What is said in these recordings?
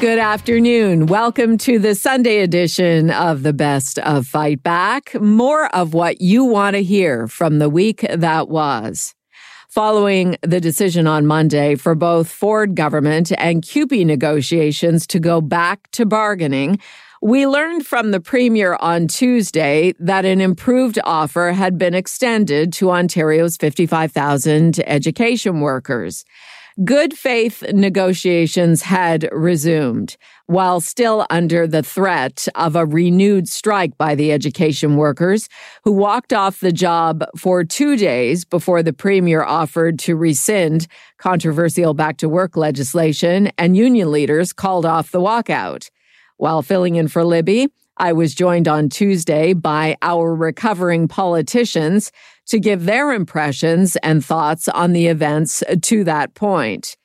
Good afternoon. Welcome to the Sunday edition of the Best of Fight Back. More of what you want to hear from the week that was. Following the decision on Monday for both Ford government and CUPE negotiations to go back to bargaining, we learned from the Premier on Tuesday that an improved offer had been extended to Ontario's 55,000 education workers. Good faith negotiations had resumed while still under the threat of a renewed strike by the education workers who walked off the job for two days before the premier offered to rescind controversial back to work legislation and union leaders called off the walkout. While filling in for Libby, I was joined on Tuesday by our recovering politicians to give their impressions and thoughts on the events to that point.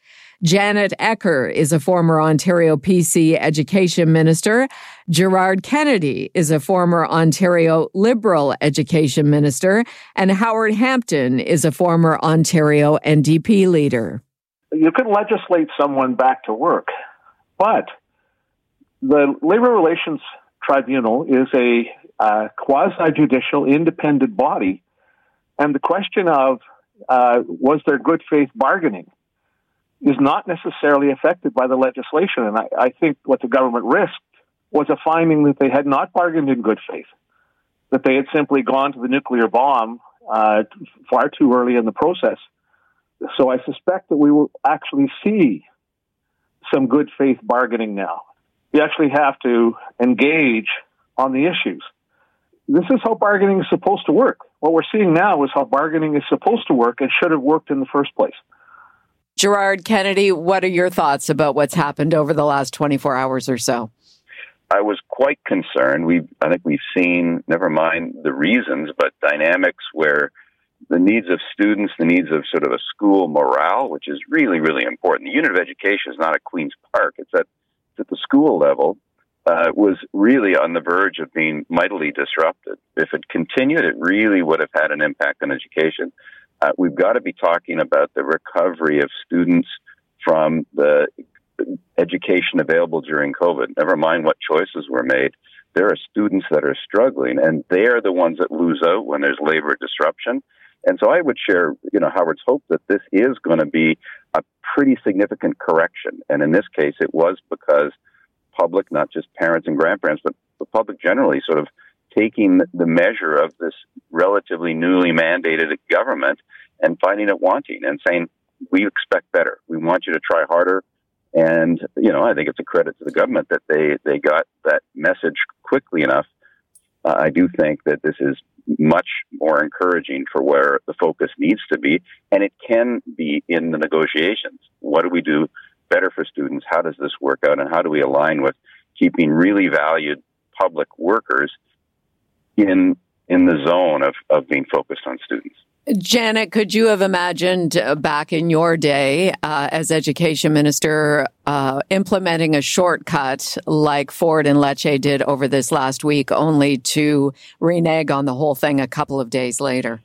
Janet Ecker is a former Ontario PC education minister. Gerard Kennedy is a former Ontario Liberal education minister. And Howard Hampton is a former Ontario NDP leader. You can legislate someone back to work, but the Labor Relations Tribunal is a uh, quasi judicial independent body and the question of uh, was there good faith bargaining is not necessarily affected by the legislation. And I, I think what the government risked was a finding that they had not bargained in good faith, that they had simply gone to the nuclear bomb uh, far too early in the process. So I suspect that we will actually see some good faith bargaining now. We actually have to engage on the issues this is how bargaining is supposed to work. What we're seeing now is how bargaining is supposed to work and should have worked in the first place. Gerard Kennedy, what are your thoughts about what's happened over the last 24 hours or so? I was quite concerned. We, I think we've seen, never mind the reasons, but dynamics where the needs of students, the needs of sort of a school morale, which is really, really important. The unit of education is not at Queen's Park; it's at, it's at the school level uh, was really on the verge of being mightily disrupted. If it continued, it really would have had an impact on education. Uh, we've got to be talking about the recovery of students from the education available during COVID. Never mind what choices were made. There are students that are struggling, and they are the ones that lose out when there's labor disruption. And so I would share, you know, Howard's hope that this is going to be a pretty significant correction. And in this case, it was because public, not just parents and grandparents, but the public generally, sort of taking the measure of this relatively newly mandated government and finding it wanting and saying, we expect better. We want you to try harder. And, you know, I think it's a credit to the government that they, they got that message quickly enough. Uh, I do think that this is much more encouraging for where the focus needs to be. And it can be in the negotiations. What do we do better for students? How does this work out? And how do we align with keeping really valued public workers in in the zone of, of being focused on students? Janet, could you have imagined uh, back in your day uh, as education minister uh, implementing a shortcut like Ford and Lecce did over this last week, only to renege on the whole thing a couple of days later?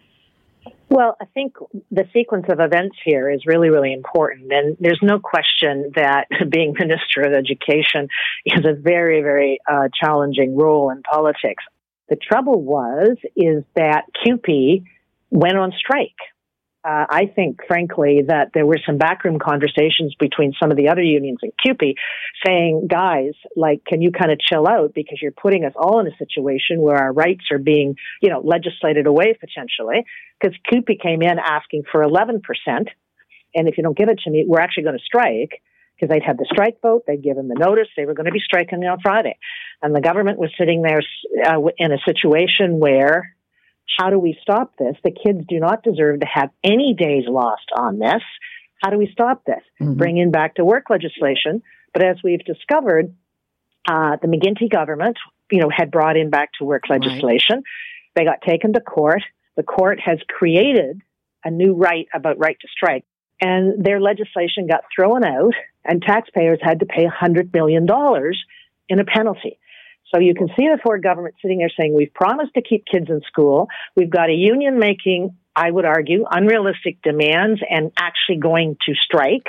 Well, I think the sequence of events here is really, really important. And there's no question that being Minister of Education is a very, very uh, challenging role in politics. The trouble was, is that CUPE went on strike uh, I think, frankly, that there were some backroom conversations between some of the other unions and CUPE saying, guys, like, can you kind of chill out because you're putting us all in a situation where our rights are being, you know, legislated away potentially. Because CUPE came in asking for 11%. And if you don't give it to me, we're actually going to strike because they'd had the strike vote, they'd given the notice, they were going to be striking on Friday. And the government was sitting there uh, in a situation where how do we stop this? The kids do not deserve to have any days lost on this. How do we stop this? Mm-hmm. Bring in back to work legislation. But as we've discovered, uh, the McGuinty government you know, had brought in back to work legislation. Right. They got taken to court. The court has created a new right about right to strike. And their legislation got thrown out, and taxpayers had to pay $100 million in a penalty. So you can see the Ford government sitting there saying, We've promised to keep kids in school. We've got a union making, I would argue, unrealistic demands and actually going to strike.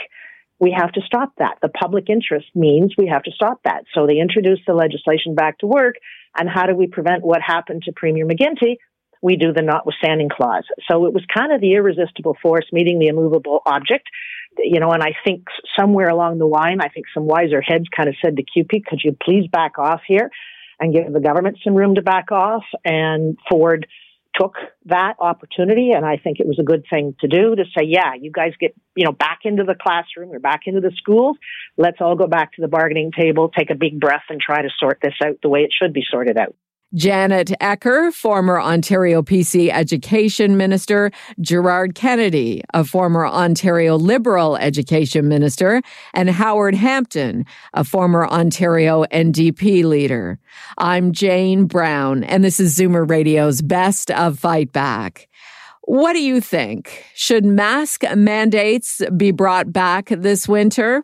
We have to stop that. The public interest means we have to stop that. So they introduced the legislation back to work. And how do we prevent what happened to Premier McGuinty? We do the notwithstanding clause. So it was kind of the irresistible force meeting the immovable object you know, and I think somewhere along the line, I think some wiser heads kind of said to CUPE, could you please back off here? and give the government some room to back off. And Ford took that opportunity and I think it was a good thing to do to say, yeah, you guys get, you know, back into the classroom or back into the schools. Let's all go back to the bargaining table, take a big breath and try to sort this out the way it should be sorted out. Janet Ecker, former Ontario PC Education Minister, Gerard Kennedy, a former Ontario Liberal Education Minister, and Howard Hampton, a former Ontario NDP leader. I'm Jane Brown, and this is Zoomer Radio's Best of Fight Back. What do you think? Should mask mandates be brought back this winter?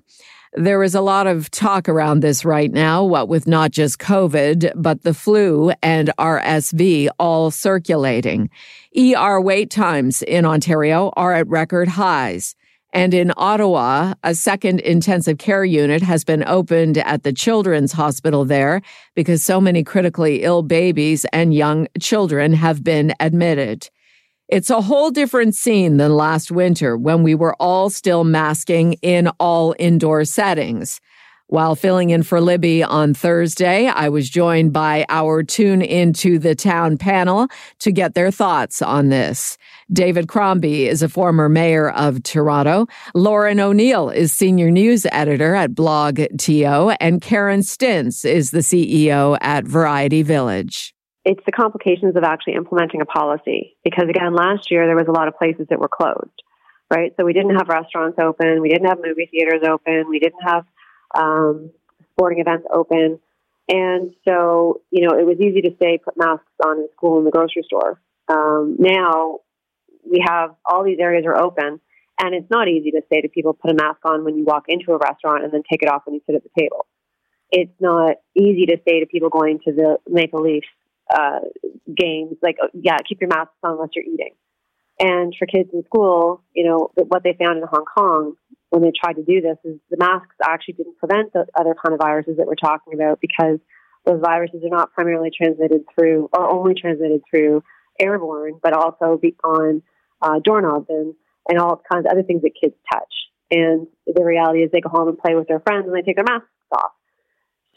There is a lot of talk around this right now, what with not just COVID, but the flu and RSV all circulating. ER wait times in Ontario are at record highs. And in Ottawa, a second intensive care unit has been opened at the Children's Hospital there because so many critically ill babies and young children have been admitted. It's a whole different scene than last winter when we were all still masking in all indoor settings. While filling in for Libby on Thursday, I was joined by our Tune Into the Town panel to get their thoughts on this. David Crombie is a former mayor of Toronto. Lauren O'Neill is senior news editor at Blog TO, and Karen Stintz is the CEO at Variety Village it's the complications of actually implementing a policy. Because again, last year there was a lot of places that were closed, right? So we didn't have restaurants open, we didn't have movie theaters open, we didn't have um, sporting events open. And so, you know, it was easy to say put masks on in school and the grocery store. Um, now we have all these areas are open, and it's not easy to say to people put a mask on when you walk into a restaurant and then take it off when you sit at the table. It's not easy to say to people going to the Maple Leafs uh, games, like, uh, yeah, keep your masks on unless you're eating. And for kids in school, you know, what they found in Hong Kong when they tried to do this is the masks actually didn't prevent the other kind of viruses that we're talking about because those viruses are not primarily transmitted through or only transmitted through airborne, but also on uh, doorknobs and, and all kinds of other things that kids touch. And the reality is they go home and play with their friends and they take their masks off.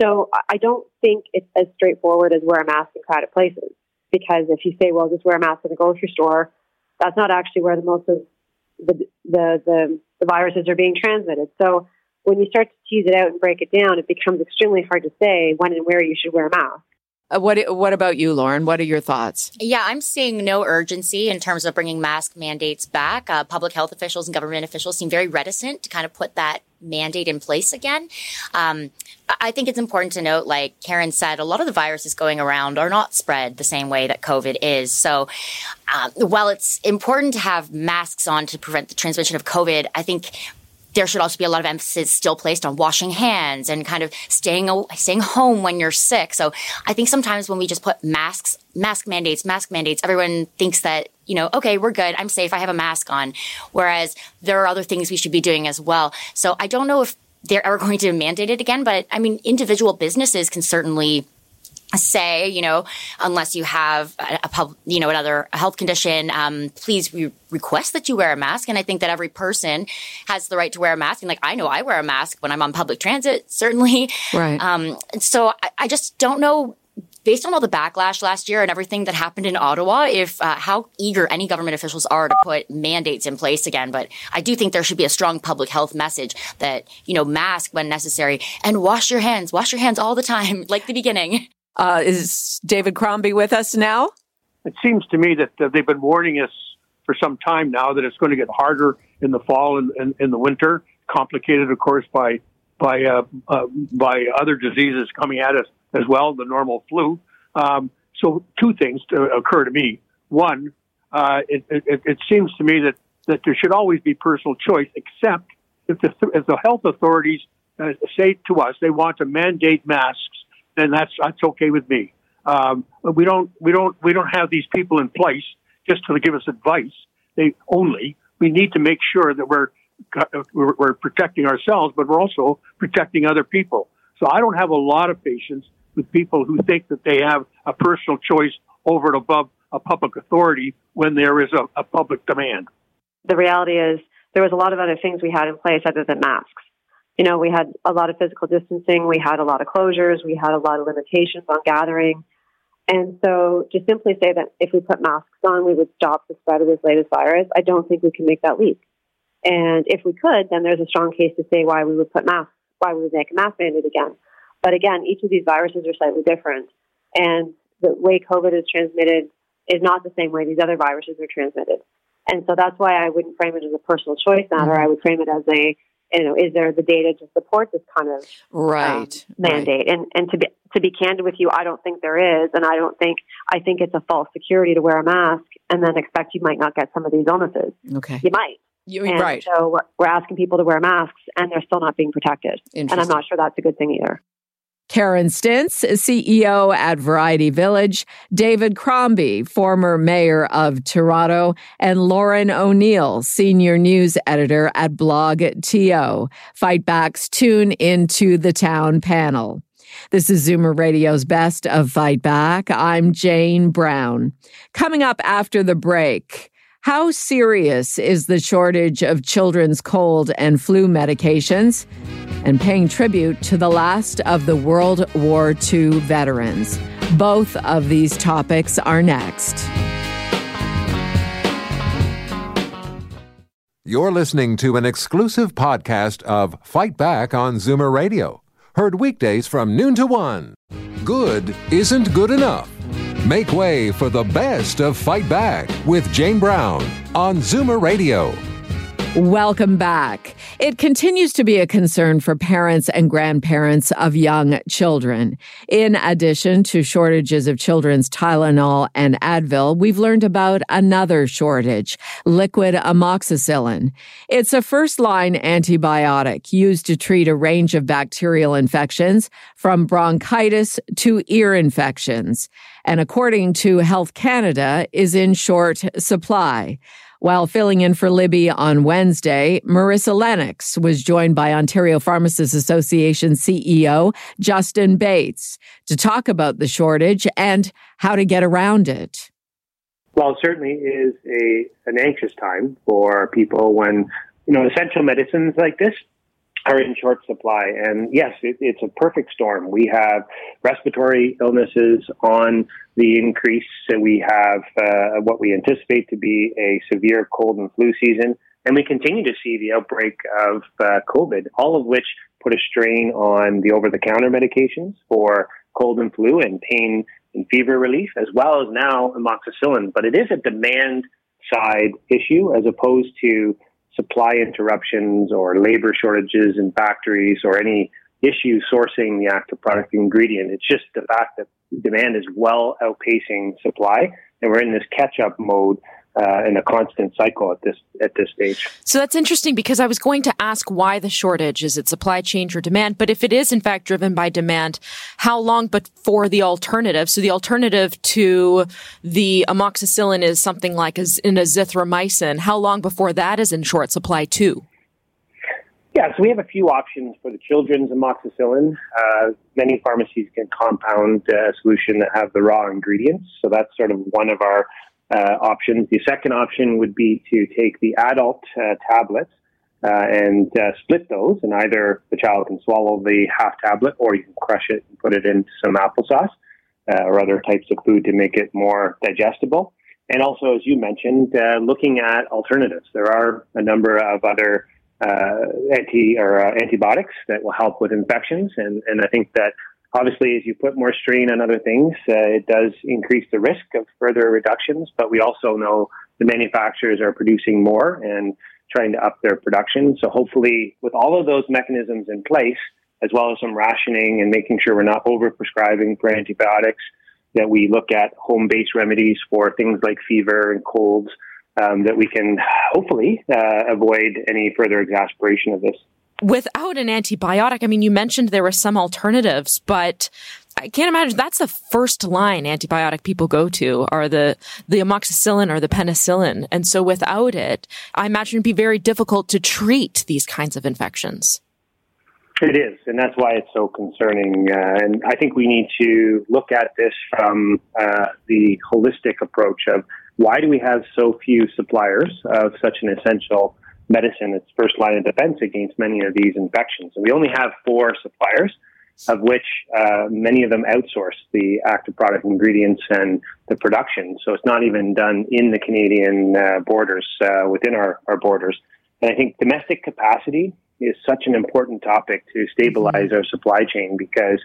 So I don't think it's as straightforward as wear a mask in crowded places. Because if you say, well, just wear a mask in the grocery store, that's not actually where the most of the, the, the, the viruses are being transmitted. So when you start to tease it out and break it down, it becomes extremely hard to say when and where you should wear a mask. Uh, what What about you, Lauren? What are your thoughts? Yeah, I'm seeing no urgency in terms of bringing mask mandates back. Uh, public health officials and government officials seem very reticent to kind of put that mandate in place again. Um, I think it's important to note, like Karen said, a lot of the viruses going around are not spread the same way that COVID is. So, um, while it's important to have masks on to prevent the transmission of COVID, I think there should also be a lot of emphasis still placed on washing hands and kind of staying staying home when you're sick. So I think sometimes when we just put masks, mask mandates, mask mandates, everyone thinks that you know, okay, we're good, I'm safe, I have a mask on. Whereas there are other things we should be doing as well. So I don't know if they're ever going to mandate it again, but I mean, individual businesses can certainly say, you know, unless you have a, a pub, you know, another health condition, um, please re- request that you wear a mask. And I think that every person has the right to wear a mask. And like, I know I wear a mask when I'm on public transit, certainly. Right. Um, so I, I just don't know based on all the backlash last year and everything that happened in Ottawa, if uh, how eager any government officials are to put mandates in place again. But I do think there should be a strong public health message that you know mask when necessary and wash your hands, wash your hands all the time, like the beginning. Uh, is David Crombie with us now? It seems to me that they've been warning us for some time now that it's going to get harder in the fall and, and in the winter, complicated, of course, by by uh, uh, by other diseases coming at us as well, the normal flu. Um, so two things to occur to me. One, uh, it, it, it, seems to me that, that there should always be personal choice, except if the, if the health authorities uh, say to us they want to mandate masks, then that's that's okay with me. Um, we don't we don't we don't have these people in place just to give us advice. They only we need to make sure that we're we're, we're protecting ourselves, but we're also protecting other people. So I don't have a lot of patience with people who think that they have a personal choice over and above a public authority when there is a, a public demand. The reality is there was a lot of other things we had in place other than masks. You know, we had a lot of physical distancing, we had a lot of closures, we had a lot of limitations on gathering. And so to simply say that if we put masks on, we would stop the spread of this latest virus, I don't think we can make that leap. And if we could, then there's a strong case to say why we would put masks, why we would make a mask mandate again. But again, each of these viruses are slightly different. And the way COVID is transmitted is not the same way these other viruses are transmitted. And so that's why I wouldn't frame it as a personal choice matter. Mm-hmm. I would frame it as a, you know, is there the data to support this kind of right um, mandate? Right. And and to be to be candid with you, I don't think there is, and I don't think I think it's a false security to wear a mask and then expect you might not get some of these illnesses. Okay, you might. You, and right. So we're, we're asking people to wear masks, and they're still not being protected. And I'm not sure that's a good thing either. Karen Stintz, CEO at Variety Village, David Crombie, former mayor of Toronto, and Lauren O'Neill, senior news editor at Blog TO. Fight Back's Tune into the Town panel. This is Zoomer Radio's Best of Fight Back. I'm Jane Brown. Coming up after the break, how serious is the shortage of children's cold and flu medications? And paying tribute to the last of the World War II veterans. Both of these topics are next. You're listening to an exclusive podcast of Fight Back on Zoomer Radio, heard weekdays from noon to one. Good isn't good enough. Make way for the best of Fight Back with Jane Brown on Zoomer Radio. Welcome back. It continues to be a concern for parents and grandparents of young children. In addition to shortages of children's Tylenol and Advil, we've learned about another shortage, liquid amoxicillin. It's a first line antibiotic used to treat a range of bacterial infections from bronchitis to ear infections. And according to Health Canada, is in short supply. While filling in for Libby on Wednesday, Marissa Lennox was joined by Ontario Pharmacists Association CEO Justin Bates to talk about the shortage and how to get around it. Well, it certainly is a an anxious time for people when you know essential medicines like this are in short supply. And yes, it, it's a perfect storm. We have respiratory illnesses on the increase. So we have uh, what we anticipate to be a severe cold and flu season. And we continue to see the outbreak of uh, COVID, all of which put a strain on the over the counter medications for cold and flu and pain and fever relief, as well as now amoxicillin. But it is a demand side issue as opposed to supply interruptions or labor shortages in factories or any issue sourcing the active product ingredient. It's just the fact that demand is well outpacing supply, and we're in this catch up mode uh, in a constant cycle at this at this stage. So that's interesting because I was going to ask why the shortage is it supply chain or demand, but if it is in fact driven by demand, how long? But for the alternative, so the alternative to the amoxicillin is something like an azithromycin. How long before that is in short supply too? Yeah, so we have a few options for the children's amoxicillin. Uh, many pharmacies can compound a solution that have the raw ingredients, so that's sort of one of our uh, options. The second option would be to take the adult uh, tablets uh, and uh, split those, and either the child can swallow the half tablet or you can crush it and put it into some applesauce uh, or other types of food to make it more digestible. And also, as you mentioned, uh, looking at alternatives. There are a number of other anti or antibiotics that will help with infections, and, and I think that Obviously, as you put more strain on other things, uh, it does increase the risk of further reductions. But we also know the manufacturers are producing more and trying to up their production. So hopefully, with all of those mechanisms in place, as well as some rationing and making sure we're not overprescribing for antibiotics. That we look at home-based remedies for things like fever and colds. Um, that we can hopefully uh, avoid any further exasperation of this. Without an antibiotic, I mean, you mentioned there were some alternatives, but I can't imagine that's the first line antibiotic people go to are the, the amoxicillin or the penicillin. And so without it, I imagine it'd be very difficult to treat these kinds of infections. It is, and that's why it's so concerning. Uh, and I think we need to look at this from uh, the holistic approach of why do we have so few suppliers of such an essential medicine its first line of defense against many of these infections? And we only have four suppliers, of which uh, many of them outsource the active product ingredients and the production. So it's not even done in the Canadian uh, borders, uh, within our, our borders. And I think domestic capacity is such an important topic to stabilize our supply chain because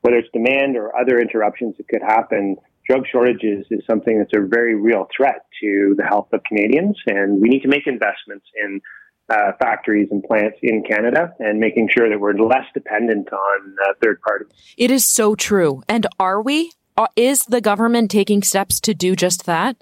whether it's demand or other interruptions that could happen, drug shortages is something that's a very real threat to the health of Canadians. And we need to make investments in uh, factories and plants in Canada and making sure that we're less dependent on uh, third parties. It is so true. And are we? Uh, is the government taking steps to do just that?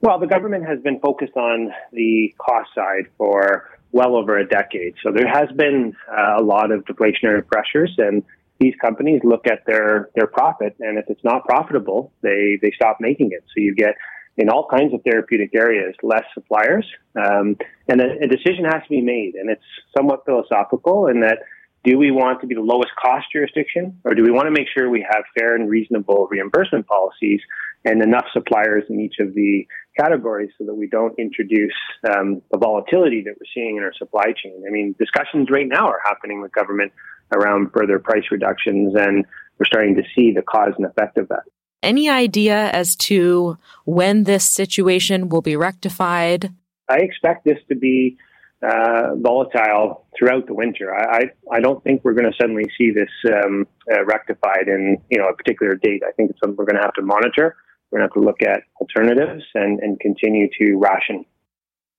Well, the government has been focused on the cost side for well over a decade. So there has been uh, a lot of deflationary pressures, and these companies look at their their profit, and if it's not profitable, they they stop making it. So you get in all kinds of therapeutic areas less suppliers, um, and a, a decision has to be made, and it's somewhat philosophical in that. Do we want to be the lowest cost jurisdiction, or do we want to make sure we have fair and reasonable reimbursement policies and enough suppliers in each of the categories so that we don't introduce um, the volatility that we're seeing in our supply chain. I mean, discussions right now are happening with government around further price reductions, and we're starting to see the cause and effect of that. Any idea as to when this situation will be rectified? I expect this to be uh, volatile throughout the winter. I, I, I don't think we're going to suddenly see this um, uh, rectified in you know a particular date. I think it's something we're going to have to monitor. We're going to have to look at alternatives and, and continue to ration.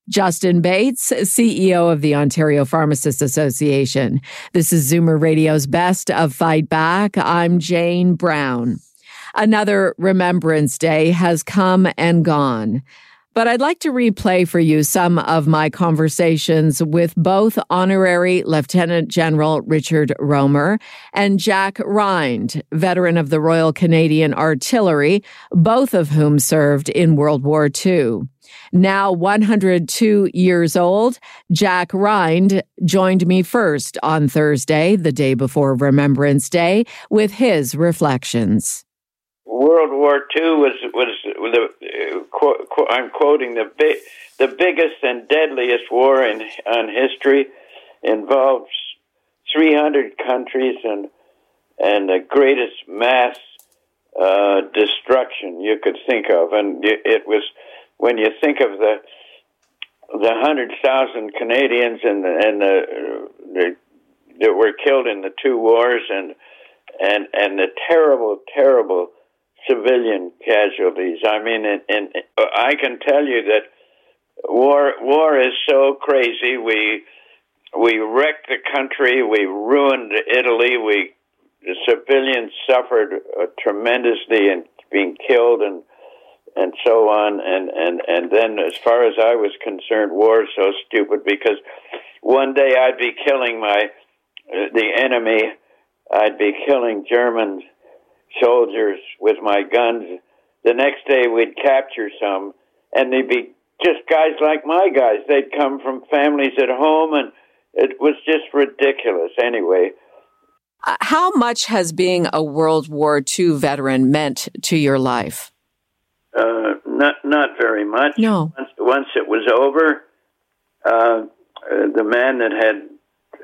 Justin Bates, CEO of the Ontario Pharmacists Association. This is Zoomer Radio's Best of Fight Back. I'm Jane Brown. Another Remembrance Day has come and gone. But I'd like to replay for you some of my conversations with both Honorary Lieutenant General Richard Rohmer and Jack Rhind, veteran of the Royal Canadian Artillery, both of whom served in World War II. Now 102 years old, Jack Rhind joined me first on Thursday, the day before Remembrance Day, with his reflections. World War II was was the uh, I'm quoting the big, the biggest and deadliest war in on history involves 300 countries and and the greatest mass uh, destruction you could think of, and it was when you think of the the hundred thousand Canadians and and the, the that were killed in the two wars and and and the terrible terrible civilian casualties. I mean, and, and I can tell you that war war is so crazy. We we wrecked the country. We ruined Italy. We the civilians suffered uh, tremendously and being killed and and so on. And and and then, as far as I was concerned, war is so stupid because one day I'd be killing my uh, the enemy. I'd be killing Germans soldiers with my guns. The next day we'd capture some, and they'd be just guys like my guys. They'd come from families at home, and it was just ridiculous. Anyway. Uh, how much has being a World War II veteran meant to your life? Uh, not not very much. No. Once, once it was over, uh, uh the man that had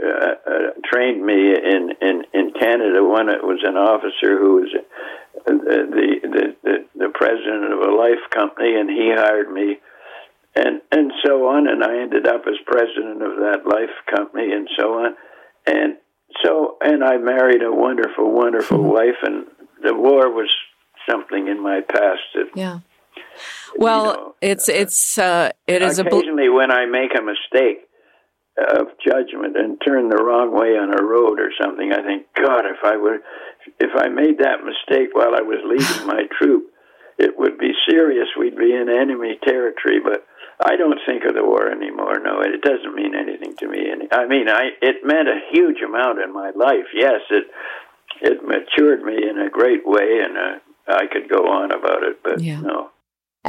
uh, uh, trained me in, in, in Canada. One was an officer who was uh, the, the, the, the president of a life company, and he hired me, and, and so on. And I ended up as president of that life company, and so on. And so, and I married a wonderful, wonderful mm-hmm. wife, and the war was something in my past that. Yeah. Well, you know, it's it's uh, it is occasionally a bl- when I make a mistake, of judgment and turn the wrong way on a road or something, I think, God, if I would, if I made that mistake while I was leading my troop, it would be serious. We'd be in enemy territory. But I don't think of the war anymore. No, it doesn't mean anything to me. I mean, I it meant a huge amount in my life. Yes, it it matured me in a great way, and uh, I could go on about it. But yeah. no.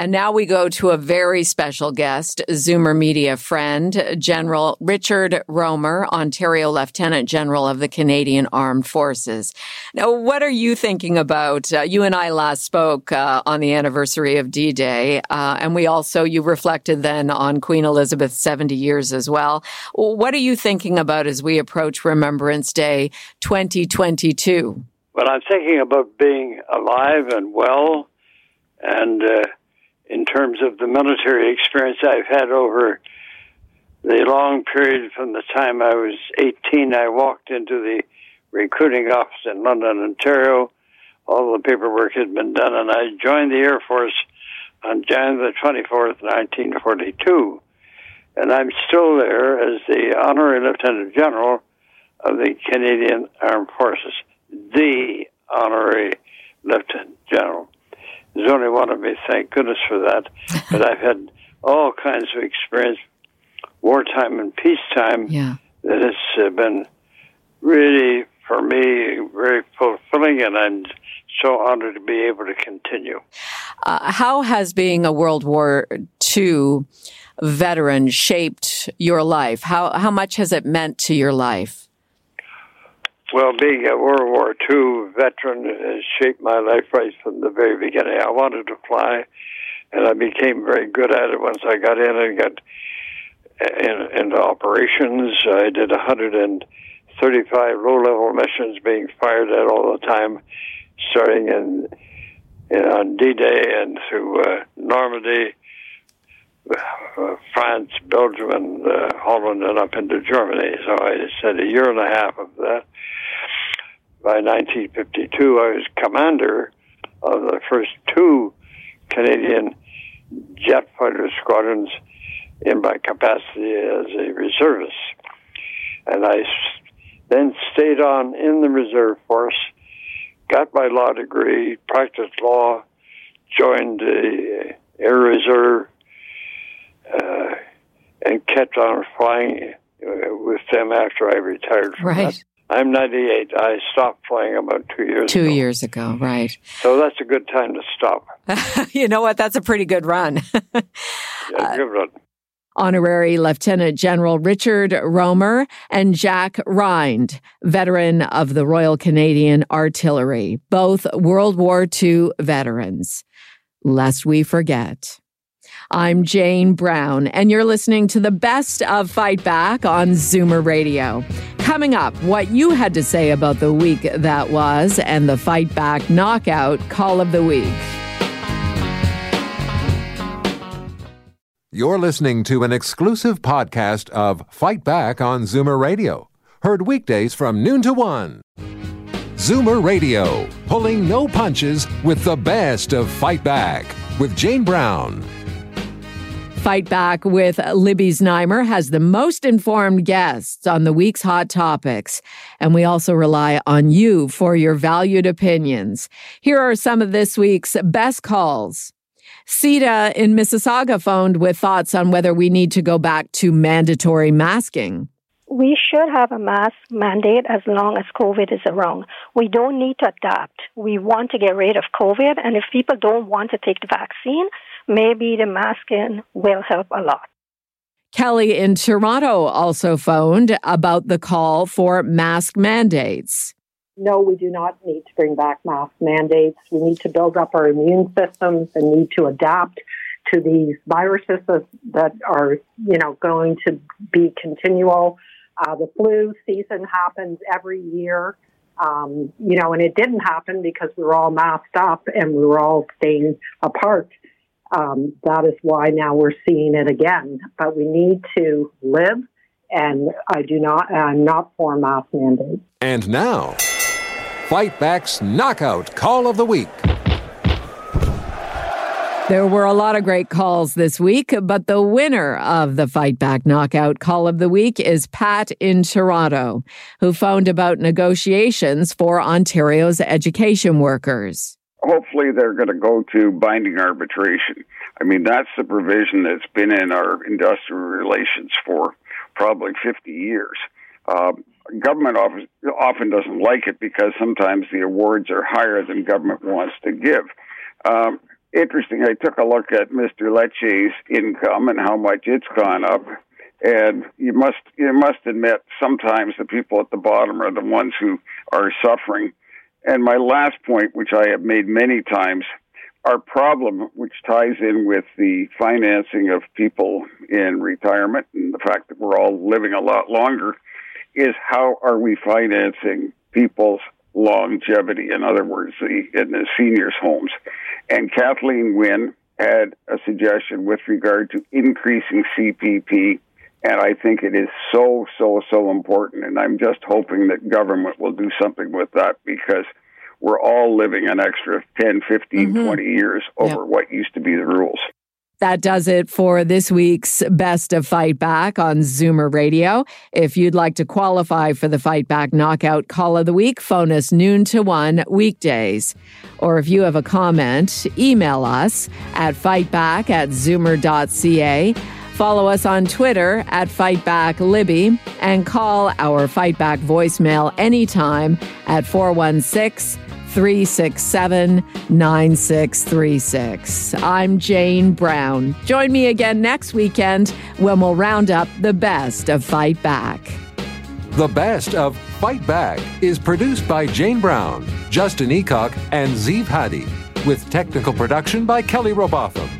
And now we go to a very special guest, Zoomer Media friend, General Richard Rohmer, Ontario Lieutenant General of the Canadian Armed Forces. Now, what are you thinking about? Uh, you and I last spoke uh, on the anniversary of D Day, uh, and we also, you reflected then on Queen Elizabeth's 70 years as well. What are you thinking about as we approach Remembrance Day 2022? Well, I'm thinking about being alive and well and uh, in terms of the military experience I've had over the long period from the time I was 18. I walked into the recruiting office in London, Ontario. All the paperwork had been done, and I joined the Air Force on January the 24th, 1942. And I'm still there as the Honorary Lieutenant General of the Canadian Armed Forces, the Honorary Lieutenant General. There's only one of me, thank goodness for that. but I've had all kinds of experience, wartime and peacetime, yeah. that has uh, been really, for me, very fulfilling, and I'm so honored to be able to continue. Uh, how has being a World War II veteran shaped your life? How how much has it meant to your life? Well, being a World War II veteran has shaped my life right from the very beginning. I wanted to fly, and I became very good at it once I got in and got in, into operations. I did 135 low-level missions, being fired at all the time, starting in, in on D-Day and through uh, Normandy, uh, France, Belgium, and uh, Holland, and up into Germany. So I spent a year and a half of that by 1952, I was commander of the first two Canadian jet fighter squadrons in my capacity as a reservist. And I then stayed on in the reserve force, got my law degree, practiced law, joined the Air Reserve, uh, and kept on flying uh, with them after I retired from right. that. I'm 98. I stopped playing about two years two ago. years ago, right. So that's a good time to stop. you know what? That's a pretty good run. yeah, uh, good run. Honorary Lieutenant General Richard Rohmer and Jack Rhind, veteran of the Royal Canadian Artillery, both World War II veterans. Lest we forget. I'm Jane Brown, and you're listening to the best of Fight Back on Zoomer Radio. Coming up, what you had to say about the week that was and the Fight Back Knockout Call of the Week. You're listening to an exclusive podcast of Fight Back on Zoomer Radio, heard weekdays from noon to one. Zoomer Radio, pulling no punches with the best of Fight Back with Jane Brown. Fight Back with Libby Znaimer has the most informed guests on the week's hot topics. And we also rely on you for your valued opinions. Here are some of this week's best calls. Sita in Mississauga phoned with thoughts on whether we need to go back to mandatory masking. We should have a mask mandate as long as COVID is around. We don't need to adapt. We want to get rid of COVID, and if people don't want to take the vaccine, maybe the masking will help a lot. Kelly in Toronto also phoned about the call for mask mandates. No, we do not need to bring back mask mandates. We need to build up our immune systems and need to adapt to these viruses that are, you know, going to be continual. Uh, the flu season happens every year, um, you know, and it didn't happen because we were all masked up and we were all staying apart um, that is why now we're seeing it again. But we need to live, and I do not. I'm not for mask mandates. And now, Fight Back's knockout call of the week. There were a lot of great calls this week, but the winner of the Fight Back Knockout Call of the Week is Pat in Toronto, who phoned about negotiations for Ontario's education workers. Hopefully, they're going to go to binding arbitration. I mean, that's the provision that's been in our industrial relations for probably 50 years. Uh, government often, often doesn't like it because sometimes the awards are higher than government wants to give. Um, interesting. I took a look at Mr. Lecce's income and how much it's gone up. And you must you must admit sometimes the people at the bottom are the ones who are suffering. And my last point, which I have made many times, our problem, which ties in with the financing of people in retirement and the fact that we're all living a lot longer, is how are we financing people's longevity? In other words, the in the seniors' homes. And Kathleen Wynne had a suggestion with regard to increasing CPP. And I think it is so, so, so important. And I'm just hoping that government will do something with that because we're all living an extra 10, 15, mm-hmm. 20 years over yep. what used to be the rules. That does it for this week's Best of Fight Back on Zoomer Radio. If you'd like to qualify for the Fight Back Knockout Call of the Week, phone us noon to one weekdays. Or if you have a comment, email us at fightback at zoomer.ca. Follow us on Twitter at FightbackLibby and call our Fightback voicemail anytime at 416 367 9636. I'm Jane Brown. Join me again next weekend when we'll round up the best of Fight Back. The Best of Fight Back is produced by Jane Brown, Justin Eacock, and Zeev Hadi, with technical production by Kelly Robotham.